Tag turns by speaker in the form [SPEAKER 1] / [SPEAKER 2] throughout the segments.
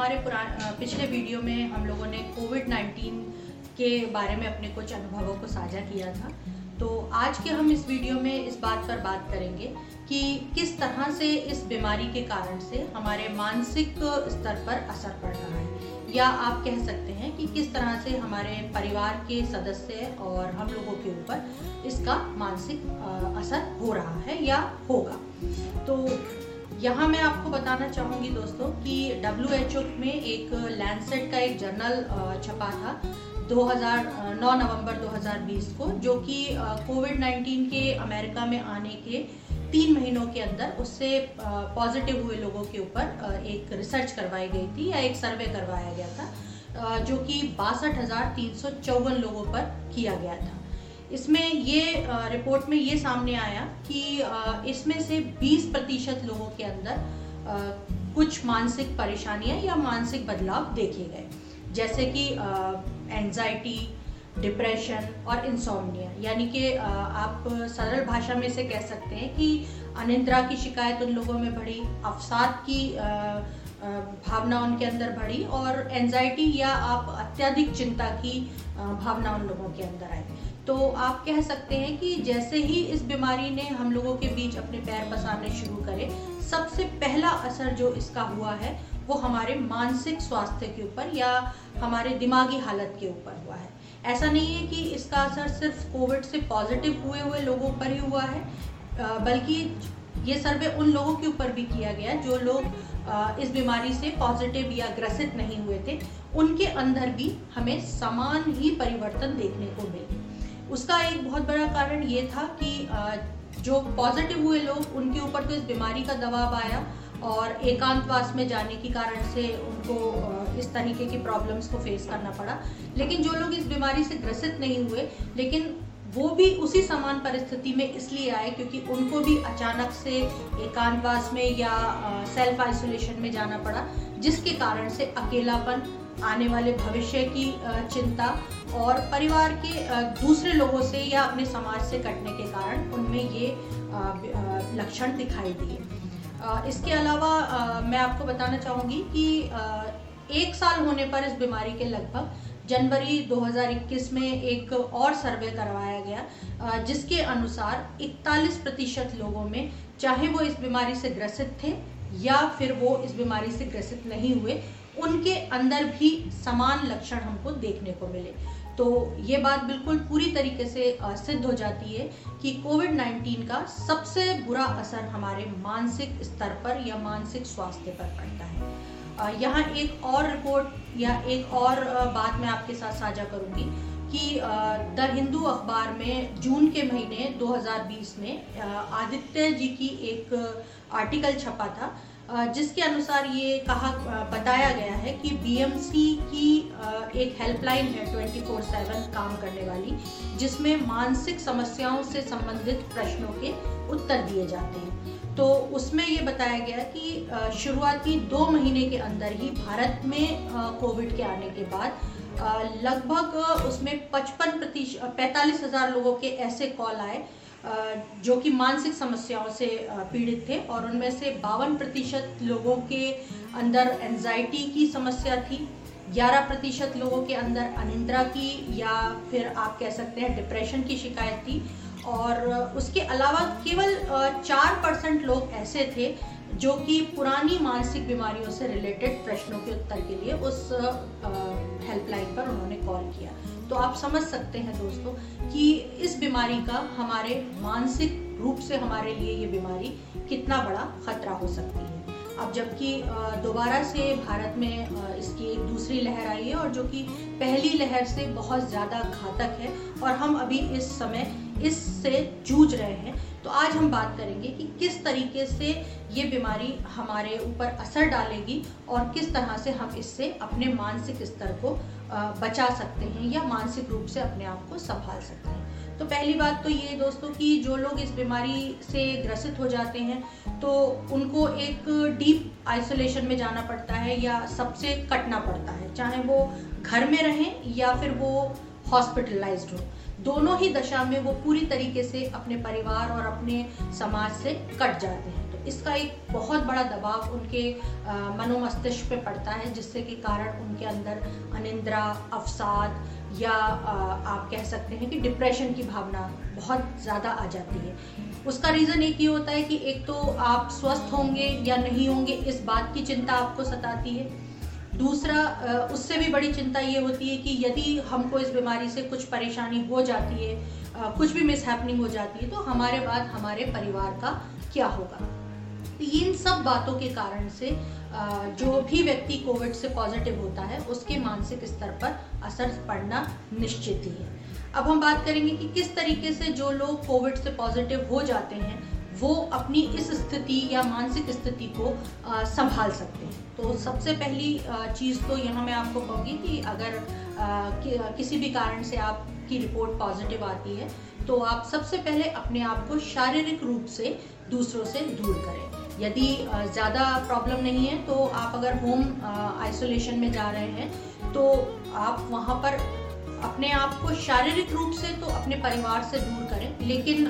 [SPEAKER 1] हमारे पुरान पिछले वीडियो में हम लोगों ने कोविड 19 के बारे में अपने कुछ अनुभवों को साझा किया था। तो आज के हम इस वीडियो में इस बात पर बात करेंगे कि किस तरह से इस बीमारी के कारण से हमारे मानसिक स्तर पर असर पड़ रहा है। या आप कह सकते हैं कि किस तरह से हमारे परिवार के सदस्य और हम लोगों के ऊपर इसका मानसिक असर हो रहा है या होगा। तो यहाँ मैं आपको बताना चाहूँगी दोस्तों कि डब्ल्यू एच ओ में एक लैंडसेट का एक जर्नल छपा था 2009 नवंबर 2020 को, जो कि कोविड 19 के अमेरिका में आने के तीन महीनों के अंदर उससे पॉजिटिव हुए लोगों के ऊपर एक रिसर्च करवाई गई थी या एक सर्वे करवाया गया था जो कि बासठ लोगों पर किया गया था। इसमें ये रिपोर्ट में ये सामने आया कि इसमें से 20 प्रतिशत लोगों के अंदर कुछ मानसिक परेशानियाँ या मानसिक बदलाव देखे गए। जैसे कि एंजाइटी डिप्रेशन और इंसोमनिया यानी कि आप सरल भाषा में से कह सकते हैं कि अनिंद्रा की शिकायत उन लोगों में बढ़ी अवसाद की भावना उनके अंदर बढ़ी और एंजाइटी या आप अत्यधिक चिंता की भावना उन लोगों के अंदर आई। तो आप कह सकते हैं कि जैसे ही इस बीमारी ने हम लोगों के बीच अपने पैर पसारने शुरू करे, सबसे पहला असर जो इसका हुआ है, वो हमारे मानसिक स्वास्थ्य के ऊपर या हमारे दिमागी हालत के ऊपर हुआ है। ऐसा नहीं है कि इसका असर सिर्फ़ कोविड से पॉजिटिव हुए हुए लोगों पर ही हुआ है बल्कि ये सर्वे उन लोगों के ऊपर भी किया गया जो लोग इस बीमारी से पॉजिटिव या ग्रसित नहीं हुए थे, उनके अंदर भी हमें समान ही परिवर्तन देखने को मिले उसका एक बहुत बड़ा कारण ये था कि जो पॉजिटिव हुए लोग, उनके ऊपर तो इस बीमारी का दबाव आया और एकांतवास में जाने के कारण से उनको इस तरीके की प्रॉब्लम्स को फेस करना पड़ा। लेकिन जो लोग इस बीमारी से ग्रसित नहीं हुए, लेकिन वो भी उसी समान परिस्थिति में इसलिए आए क्योंकि उनको भी अचानक से एकांतवास में या सेल्फ आइसोलेशन में जाना पड़ा, जिसके कारण से अकेलापन आने वाले भविष्य की चिंता और परिवार के दूसरे लोगों से या अपने समाज से कटने के कारण उनमें ये लक्षण दिखाई दिए। इसके अलावा मैं आपको बताना चाहूँगी कि एक साल होने पर इस बीमारी के लगभग जनवरी 2021 में एक और सर्वे करवाया गया जिसके अनुसार 41 प्रतिशत लोगों में चाहे वो इस बीमारी से ग्रसित थे या फिर वो इस बीमारी से ग्रसित नहीं हुए उनके अंदर भी समान लक्षण हमको देखने को मिले। तो ये बात बिल्कुल पूरी तरीके से सिद्ध हो जाती है कि कोविड 19 का सबसे बुरा असर हमारे मानसिक स्तर पर या मानसिक स्वास्थ्य पर पड़ता है। यहाँ एक और रिपोर्ट या एक और बात मैं आपके साथ साझा करूँगी कि द हिंदू अखबार में जून के महीने 2020 में आदित्य जी की एक आर्टिकल छपा था जिसके अनुसार ये कहा बताया गया है कि बीएमसी की एक हेल्पलाइन है 24/7 काम करने वाली, जिसमें मानसिक समस्याओं से संबंधित प्रश्नों के उत्तर दिए जाते हैं। तो उसमें ये बताया गया कि शुरुआती दो महीने के अंदर ही भारत में कोविड के आने के बाद लगभग उसमें पचपन प्रतिशत पैंतालीस हज़ार लोगों के ऐसे कॉल आए जो कि मानसिक समस्याओं से पीड़ित थे और उनमें से बावन प्रतिशत लोगों के अंदर एंजाइटी की समस्या थी 11 प्रतिशत लोगों के अंदर अनिंद्रा की या फिर आप कह सकते हैं डिप्रेशन की शिकायत थी। और उसके अलावा केवल चार परसेंट लोग ऐसे थे जो कि पुरानी मानसिक बीमारियों से रिलेटेड प्रश्नों के उत्तर के लिए उस हेल्पलाइन पर उन्होंने कॉल किया। तो आप समझ सकते हैं दोस्तों कि इस बीमारी का हमारे मानसिक रूप से हमारे लिए ये बीमारी कितना बड़ा खतरा हो सकती है। अब जबकि दोबारा से भारत में इसकी एक दूसरी लहर आई है और जो कि पहली लहर से बहुत ज़्यादा घातक है और हम अभी इस समय इससे जूझ रहे हैं। तो आज हम बात करेंगे कि किस तरीके से ये बीमारी हमारे ऊपर असर डालेगी और किस तरह से हम इससे अपने मानसिक स्तर को बचा सकते हैं या मानसिक रूप से अपने आप को संभाल सकते हैं। तो पहली बात तो ये दोस्तों कि जो लोग इस बीमारी से ग्रसित हो जाते हैं तो उनको एक डीप आइसोलेशन में जाना पड़ता है या सबसे कटना पड़ता है, चाहे वो घर में रहें या फिर वो हॉस्पिटलाइज्ड हो। दोनों ही दशा में वो पूरी तरीके से अपने परिवार और अपने समाज से कट जाते हैं। इसका एक बहुत बड़ा दबाव उनके मनोमस्तिष्क पे पड़ता है, जिससे कि कारण उनके अंदर अनिंद्रा, अवसाद या आप कह सकते हैं कि डिप्रेशन की भावना बहुत ज़्यादा आ जाती है। उसका रीज़न एक ये होता है कि एक तो आप स्वस्थ होंगे या नहीं होंगे, इस बात की चिंता आपको सताती है। दूसरा उससे भी बड़ी चिंता ये होती है कि यदि हमको इस बीमारी से कुछ परेशानी हो जाती है कुछ भी मिस हो जाती है तो हमारे बाद हमारे परिवार का क्या होगा? इन सब बातों के कारण से जो भी व्यक्ति कोविड से पॉजिटिव होता है, उसके मानसिक स्तर पर असर पड़ना निश्चित ही है। अब हम बात करेंगे कि किस तरीके से जो लोग कोविड से पॉजिटिव हो जाते हैं, वो अपनी इस स्थिति या मानसिक स्थिति को संभाल सकते हैं। तो सबसे पहली चीज़ तो यहाँ मैं आपको कहूँगी कि अगर किसी भी कारण से आपकी रिपोर्ट पॉजिटिव आती है तो आप सबसे पहले अपने आप को शारीरिक रूप से दूसरों से दूर करें। यदि ज़्यादा प्रॉब्लम नहीं है तो आप अगर होम आइसोलेशन में जा रहे हैं तो आप वहाँ पर अपने आप को शारीरिक रूप से तो अपने परिवार से दूर करें, लेकिन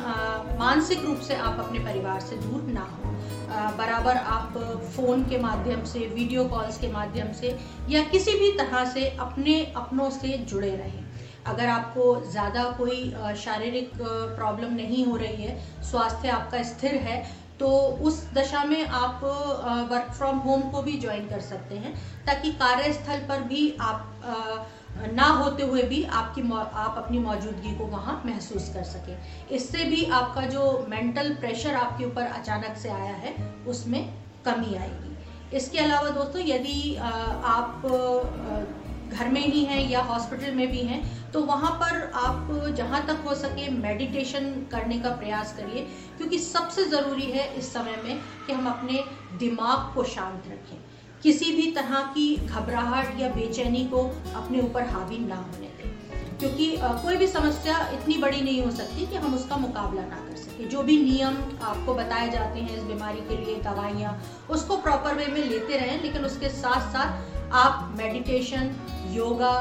[SPEAKER 1] मानसिक रूप से आप अपने परिवार से दूर ना हो। बराबर आप फ़ोन के माध्यम से, वीडियो कॉल्स के माध्यम से, या किसी भी तरह से अपने अपनों से जुड़े रहें। अगर आपको ज़्यादा कोई शारीरिक प्रॉब्लम नहीं हो रही है, स्वास्थ्य आपका स्थिर है तो उस दशा में आप वर्क फ्रॉम होम को भी ज्वाइन कर सकते हैं, ताकि कार्यस्थल पर भी आप ना होते हुए भी आपकी आप अपनी मौजूदगी को वहाँ महसूस कर सकें। इससे भी आपका जो मेंटल प्रेशर आपके ऊपर अचानक से आया है, उसमें कमी आएगी। इसके अलावा दोस्तों, यदि आप घर में ही हैं या हॉस्पिटल में भी हैं तो वहाँ पर आप जहाँ तक हो सके मेडिटेशन करने का प्रयास करिए, क्योंकि सबसे ज़रूरी है इस समय में कि हम अपने दिमाग को शांत रखें। किसी भी तरह की घबराहट या बेचैनी को अपने ऊपर हावी ना होने दें, क्योंकि कोई भी समस्या इतनी बड़ी नहीं हो सकती कि हम उसका मुकाबला ना कर सकें। जो भी नियम आपको बताए जाते हैं इस बीमारी के लिए दवाइयाँ, उसको प्रॉपर वे में लेते रहें, लेकिन उसके साथ साथ आप मेडिटेशन योगा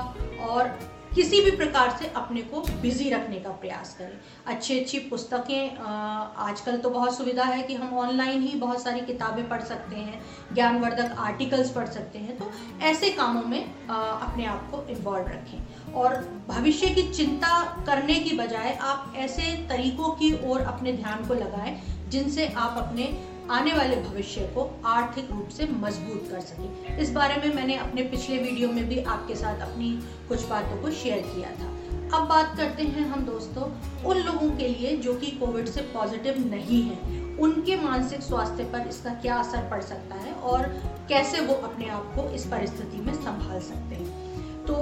[SPEAKER 1] और किसी भी प्रकार से अपने को बिज़ी रखने का प्रयास करें। अच्छी अच्छी पुस्तकें आजकल तो बहुत सुविधा है कि हम ऑनलाइन ही बहुत सारी किताबें पढ़ सकते हैं, ज्ञानवर्धक आर्टिकल्स पढ़ सकते हैं। तो ऐसे कामों में अपने आप को इन्वॉल्व रखें। और भविष्य की चिंता करने की बजाय आप ऐसे तरीकों की ओर अपने ध्यान को लगाएँ जिनसे आप अपने आने वाले भविष्य को आर्थिक रूप से मज़बूत कर सके। इस बारे में मैंने अपने पिछले वीडियो में भी आपके साथ अपनी कुछ बातों को शेयर किया था। अब बात करते हैं हम दोस्तों, उन लोगों के लिए जो कि कोविड से पॉजिटिव नहीं है। उनके मानसिक स्वास्थ्य पर इसका क्या असर पड़ सकता है और कैसे वो अपने आप को इस परिस्थिति में संभाल सकते हैं? तो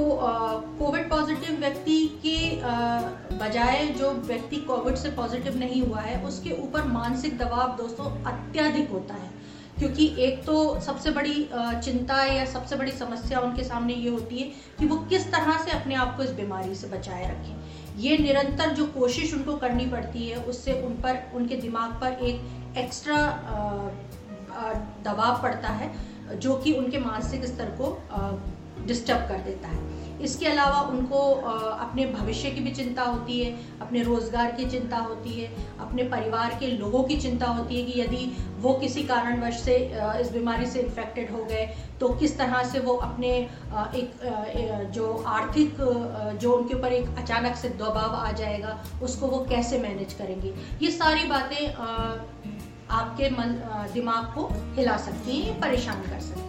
[SPEAKER 1] कोविड पॉजिटिव व्यक्ति के बजाय जो व्यक्ति कोविड से पॉजिटिव नहीं हुआ है, उसके ऊपर मानसिक दबाव दोस्तों अत्यधिक होता है। क्योंकि एक तो सबसे बड़ी चिंता या सबसे बड़ी समस्या उनके सामने ये होती है कि वो किस तरह से अपने आप को इस बीमारी से बचाए रखें। ये निरंतर जो कोशिश उनको करनी पड़ती है, उससे उन पर, उनके दिमाग पर एक एक्स्ट्रा दबाव पड़ता है, जो कि उनके मानसिक स्तर को डिस्टर्ब कर देता है। इसके अलावा उनको अपने भविष्य की भी चिंता होती है, अपने रोज़गार की चिंता होती है, अपने परिवार के लोगों की चिंता होती है कि यदि वो किसी कारणवश से इस बीमारी से इन्फेक्टेड हो गए तो किस तरह से वो अपने एक जो आर्थिक जो उनके ऊपर एक अचानक से दबाव आ जाएगा, उसको वो कैसे मैनेज करेंगे? ये सारी बातें आपके मन दिमाग को हिला सकती हैं, परेशान कर सकती हैं।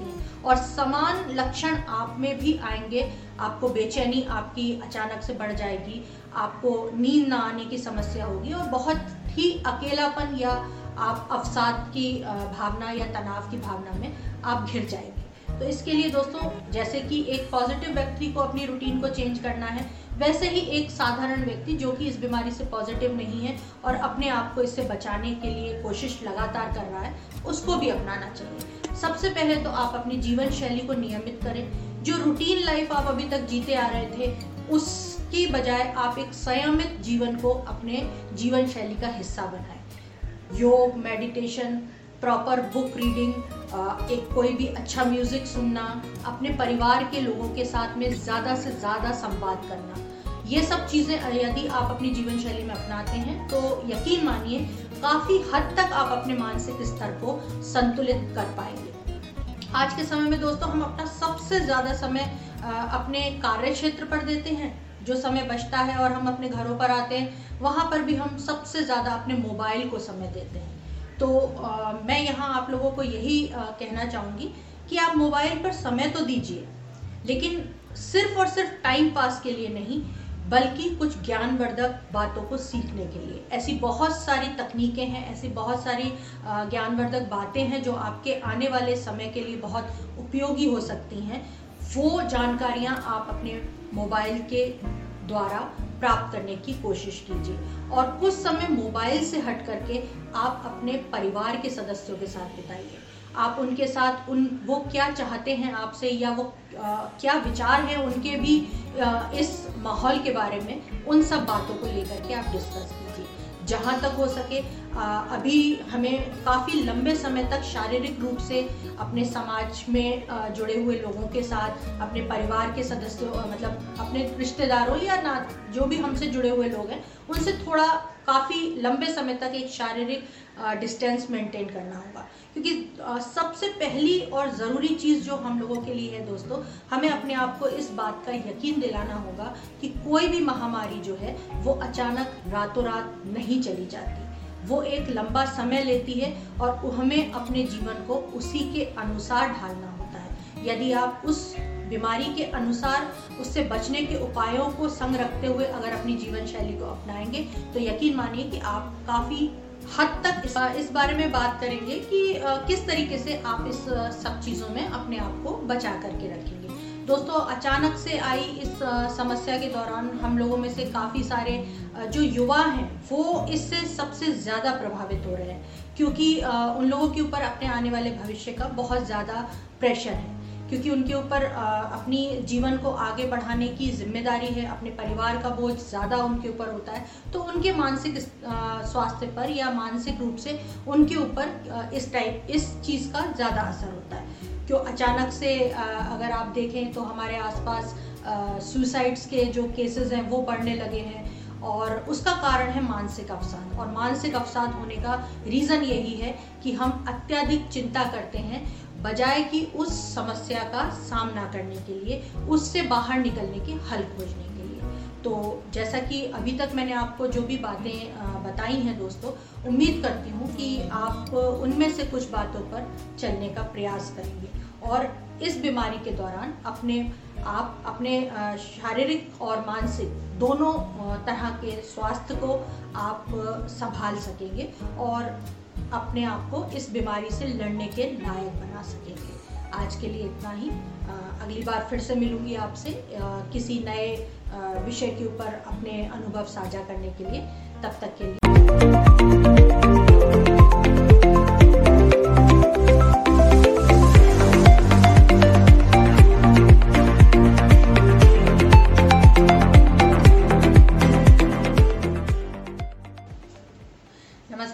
[SPEAKER 1] और समान लक्षण आप में भी आएँगे, आपको बेचैनी आपकी अचानक से बढ़ जाएगी, आपको नींद ना आने की समस्या होगी और बहुत ही अकेलापन या आप अवसाद की भावना या तनाव की भावना में आप घिर जाएँगे। तो इसके लिए दोस्तों, जैसे कि एक पॉजिटिव व्यक्ति को अपनी रूटीन को चेंज करना है, वैसे ही एक साधारण व्यक्ति जो कि इस बीमारी से पॉजिटिव नहीं है और अपने आप को इससे बचाने के लिए कोशिश लगातार कर रहा है, उसको भी अपनाना चाहिए। सबसे पहले तो आप अपनी जीवन शैली को नियमित करें। जो रूटीन लाइफ आप अभी तक जीते आ रहे थे, उसकी बजाय आप एक संयमित जीवन को अपने जीवन शैली का हिस्सा बनाएँ। योग मेडिटेशन प्रॉपर बुक रीडिंग एक कोई भी अच्छा म्यूज़िक सुनना, अपने परिवार के लोगों के साथ में ज़्यादा से ज़्यादा संवाद करना। ये सब चीज़ें, यदि आप अपनी जीवन शैली में अपनाते हैं तो यकीन मानिए, काफ़ी हद तक आप अपने मानसिक स्तर को संतुलित कर पाएँगे। आज के समय में दोस्तों हम अपना सबसे ज़्यादा समय अपने कार्य क्षेत्र पर देते हैं। जो समय बचता है और हम अपने घरों पर आते हैं वहाँ पर भी हम सबसे ज़्यादा अपने मोबाइल को समय देते हैं। तो आ, मैं यहाँ आप लोगों को यही आ, कहना चाहूँगी कि आप मोबाइल पर समय तो दीजिए लेकिन सिर्फ़ और सिर्फ़ टाइम पास के लिए नहीं बल्कि कुछ ज्ञानवर्धक बातों को सीखने के लिए। ऐसी बहुत सारी तकनीकें हैं, ऐसी बहुत सारी ज्ञानवर्धक बातें हैं जो आपके आने वाले समय के लिए बहुत उपयोगी हो सकती हैं। वो जानकारियाँ आप अपने मोबाइल के द्वारा प्राप्त करने की कोशिश कीजिए। और कुछ समय मोबाइल से हट करके आप अपने परिवार के सदस्यों के साथ बिताइए। आप उनके साथ उन वो क्या चाहते हैं आपसे या वो आ, क्या विचार हैं उनके भी आ, इस माहौल के बारे में उन सब बातों को लेकर के आप डिस्कस कीजिए। जहाँ तक हो सके आ, अभी हमें काफ़ी लंबे समय तक शारीरिक रूप से अपने समाज में आ, जुड़े हुए लोगों के साथ अपने परिवार के सदस्यों मतलब अपने रिश्तेदारों या ना जो भी हमसे जुड़े हुए लोग हैं उनसे थोड़ा काफ़ी लंबे समय तक एक शारीरिक डिस्टेंस मेंटेन करना होगा। क्योंकि सबसे पहली और ज़रूरी चीज़ जो हम लोगों के लिए है दोस्तों, हमें अपने आप को इस बात का यकीन दिलाना होगा कि कोई भी महामारी जो है, वो अचानक रातों रात नहीं चली जाती। वो एक लंबा समय लेती है और हमें अपने जीवन को उसी के अनुसार ढालना होता है। यदि आप उस बीमारी के अनुसार, उससे बचने के उपायों को संग रखते हुए अगर अपनी जीवन शैली को अपनाएँगे तो यकीन मानिए कि आप काफ़ी हद तक इस, इस बारे में बात करेंगे कि किस तरीके से आप इस सब चीज़ों में अपने आप को बचा करके रखेंगे। दोस्तों अचानक से आई इस समस्या के दौरान हम लोगों में से काफ़ी सारे जो युवा हैं वो इससे सबसे ज़्यादा प्रभावित हो रहे हैं। क्योंकि उन लोगों के ऊपर अपने आने वाले भविष्य का बहुत ज़्यादा प्रेशर है। क्योंकि उनके ऊपर अपनी जीवन को आगे बढ़ाने की ज़िम्मेदारी है, अपने परिवार का बोझ ज़्यादा उनके ऊपर होता है तो उनके मानसिक स्वास्थ्य पर या मानसिक रूप से उनके ऊपर इस टाइप, इस चीज़ का ज़्यादा असर होता है। क्यों अचानक से अगर आप देखें तो हमारे आसपास सुसाइड्स के जो केसेस हैं, वो बढ़ने लगे हैं और उसका कारण है मानसिक अवसाद और मानसिक अवसाद होने का रीज़न यही है कि हम अत्यधिक चिंता करते हैं बजाय कि उस समस्या का सामना करने के लिए, उससे बाहर निकलने के हल खोजने के लिए। तो जैसा कि अभी तक मैंने आपको जो भी बातें बताई हैं दोस्तों, उम्मीद करती हूँ कि आप उनमें से कुछ बातों पर चलने का प्रयास करेंगे। और इस बीमारी के दौरान अपने आप, अपने शारीरिक और मानसिक दोनों तरह के स्वास्थ्य को आप संभाल सकेंगे। और अपने आप को इस बीमारी से लड़ने के लायक बना सकेंगे। आज के लिए इतना ही। अगली बार फिर से मिलूँगी आपसे किसी नए विषय के ऊपर अपने अनुभव साझा करने के लिए। तब तक के लिए।